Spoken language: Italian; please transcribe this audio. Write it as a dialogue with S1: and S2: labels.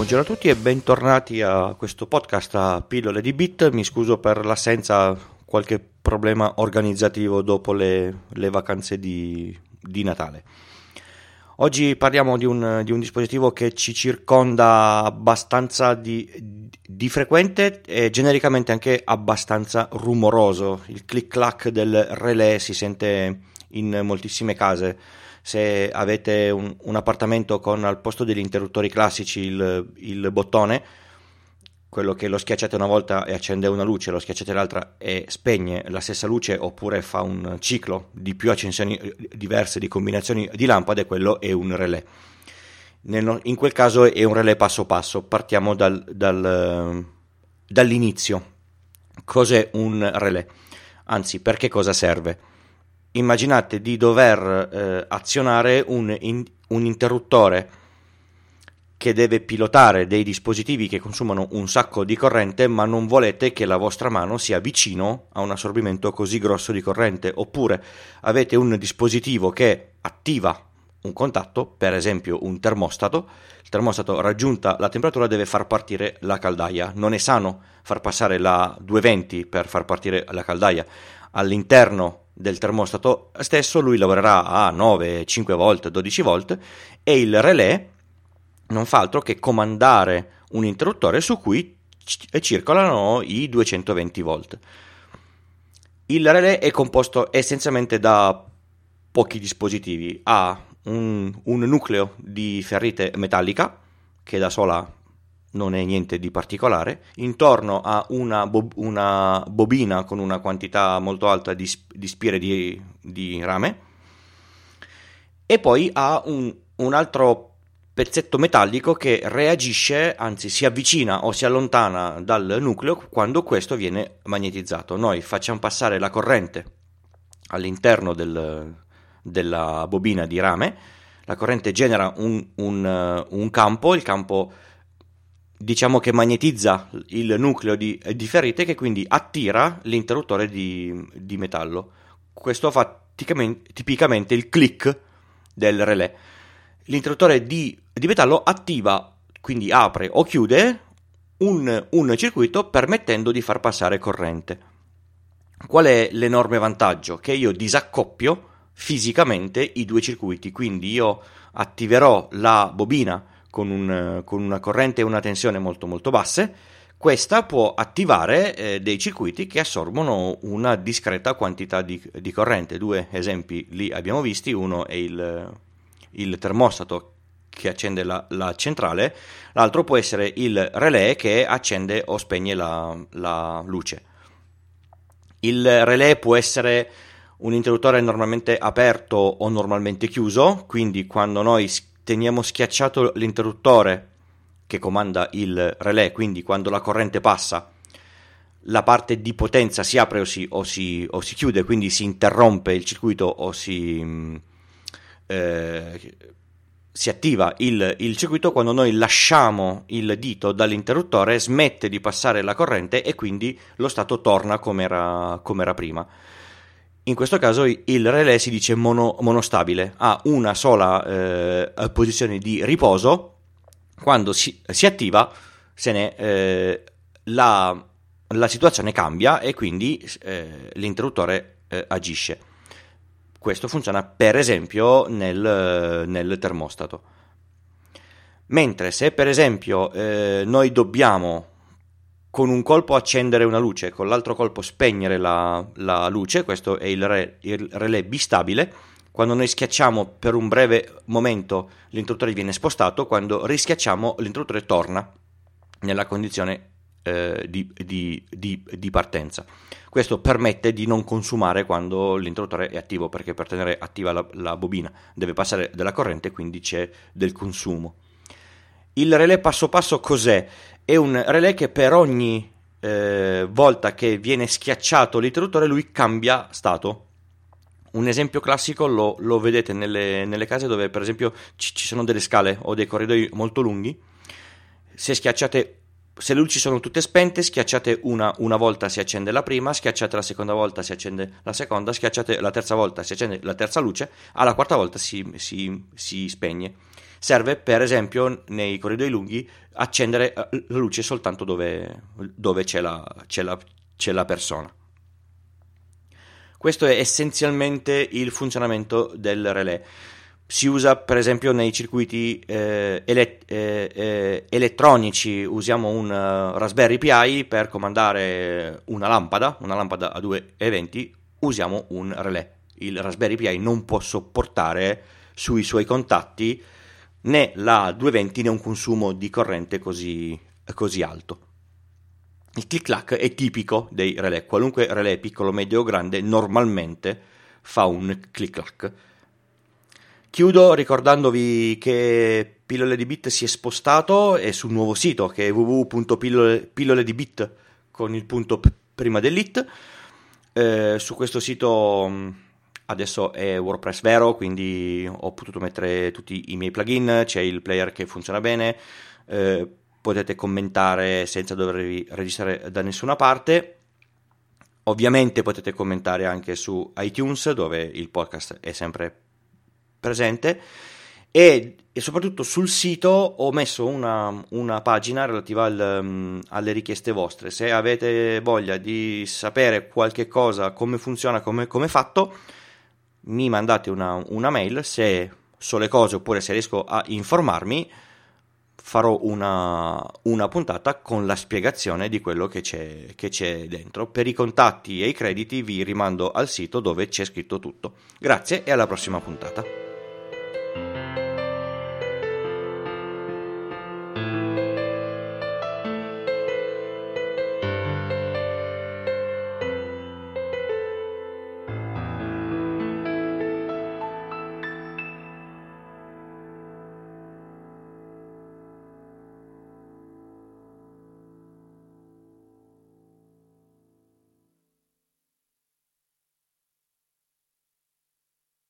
S1: Buongiorno a tutti e bentornati a questo podcast a pillole di bit. Mi scuso per l'assenza, qualche problema organizzativo dopo le, le vacanze di, di, Natale. Oggi parliamo di un, di un, dispositivo che ci circonda abbastanza di, di frequente e genericamente anche abbastanza rumoroso. Il click clack del relè si sente in moltissime case se avete un, un, appartamento con al posto degli interruttori classici il, il, bottone, quello che lo schiacciate una volta e accende una luce, lo schiacciate l'altra e spegne la stessa luce, oppure fa un ciclo di più accensioni diverse, di combinazioni di lampade, quello è un relè. In quel caso è un relè passo passo, partiamo dal, dal, dall'inizio. Cos'è un relè? Anzi, per che cosa serve? Immaginate di dover eh, azionare un, in, un interruttore che deve pilotare dei dispositivi che consumano un sacco di corrente, ma non volete che la vostra mano sia vicino a un assorbimento così grosso di corrente, oppure avete un dispositivo che attiva un contatto, per esempio un termostato, il termostato raggiunta la temperatura deve far partire la caldaia, non è sano far passare la 220 per far partire la caldaia. All'interno del termostato stesso lui lavorerà a 9, 5 volt, 12 volt e il relè non fa altro che comandare un interruttore su cui circolano i 220 volt. Il relè è composto essenzialmente da pochi dispositivi. Ha un, un nucleo di ferrite metallica che da sola non è niente di particolare, intorno a una, bob- una bobina con una quantità molto alta di, di spire di, di, rame e poi ha un, un, altro pezzetto metallico che reagisce, anzi si avvicina o si allontana dal nucleo quando questo viene magnetizzato. Noi facciamo passare la corrente all'interno del, della bobina di rame, la corrente genera un, un campo, il campo diciamo che magnetizza il nucleo di, di ferrite che quindi attira l'interruttore di, di metallo. Questo fa tipicamente il click del relè. L'interruttore di, di metallo attiva, quindi apre o chiude un, un circuito permettendo di far passare corrente. Qual è l'enorme vantaggio? Che io disaccoppio fisicamente i due circuiti, quindi io attiverò la bobina con, un, con una corrente e una tensione molto molto basse, questa può attivare eh, dei circuiti che assorbono una discreta quantità di, di, corrente. Due esempi li abbiamo visti, uno è il, il termostato che accende la, la, centrale, l'altro può essere il relè che accende o spegne la, la luce. Il relè può essere un interruttore normalmente aperto o normalmente chiuso, quindi quando noi teniamo schiacciato l'interruttore che comanda il relè, quindi quando la corrente passa la parte di potenza si apre o si, o si, o si chiude, quindi si interrompe il circuito o si, mm, eh, si attiva il, il, circuito, quando noi lasciamo il dito dall'interruttore smette di passare la corrente e quindi lo stato torna come era, come era prima. In questo caso il relè si dice mono, monostabile, ha una sola eh, posizione di riposo, quando si, si attiva se ne, eh, la, la, situazione cambia e quindi eh, l'interruttore eh, agisce. Questo funziona per esempio nel, nel termostato. Mentre se per esempio eh, noi dobbiamo con un colpo accendere una luce con l'altro colpo spegnere la, la luce, questo è il, re, il, relè bistabile. Quando noi schiacciamo per un breve momento l'interruttore viene spostato, quando rischiacciamo l'interruttore torna nella condizione eh, di, di, di, di, partenza. Questo permette di non consumare quando l'interruttore è attivo, perché per tenere attiva la, la bobina deve passare della corrente, quindi c'è del consumo. Il relè passo passo cos'è? È un relè che per ogni eh, volta che viene schiacciato l'interruttore lui cambia stato. Un esempio classico lo, lo vedete nelle, nelle, case dove per esempio ci, ci, sono delle scale o dei corridoi molto lunghi. Se schiacciate, se le luci sono tutte spente, schiacciate una, una volta si accende la prima, schiacciate la seconda volta si accende la seconda, schiacciate la terza volta si accende la terza luce, alla quarta volta si, si, si spegne serve per esempio nei corridoi lunghi accendere eh, la luce soltanto dove, dove c'è, la, c'è, la, c'è la persona. Questo è essenzialmente il funzionamento del relè si usa per esempio nei circuiti eh, ele- eh, eh, elettronici, usiamo un uh, Raspberry Pi per comandare una lampada, una lampada a due eventi, usiamo un relè. Il Raspberry Pi non può sopportare sui suoi contatti né la 220 né un consumo di corrente così, così alto. Il click-clack è tipico dei relè, qualunque relè piccolo, medio o grande normalmente fa un click-clack Chiudo ricordandovi che Pillole di Bit si è spostato e sul nuovo sito che è www.pilloledibit con il punto p- prima dell'it. Eh, su questo sito adesso è WordPress vero, quindi ho potuto mettere tutti i miei plugin, c'è il player che funziona bene, eh, potete commentare senza dovervi registrare da nessuna parte. Ovviamente potete commentare anche su iTunes dove il podcast è sempre presente e, e, soprattutto sul sito ho messo una, una pagina relativa al, um, alle richieste vostre. Se avete voglia di sapere qualche cosa, come funziona, come è fatto, mi mandate una, una, mail. Se so le cose oppure se riesco a informarmi, farò una, una puntata con la spiegazione di quello che c'è, che c'è dentro. Per i contatti e i crediti vi rimando al sito dove c'è scritto tutto. Grazie e alla prossima puntata.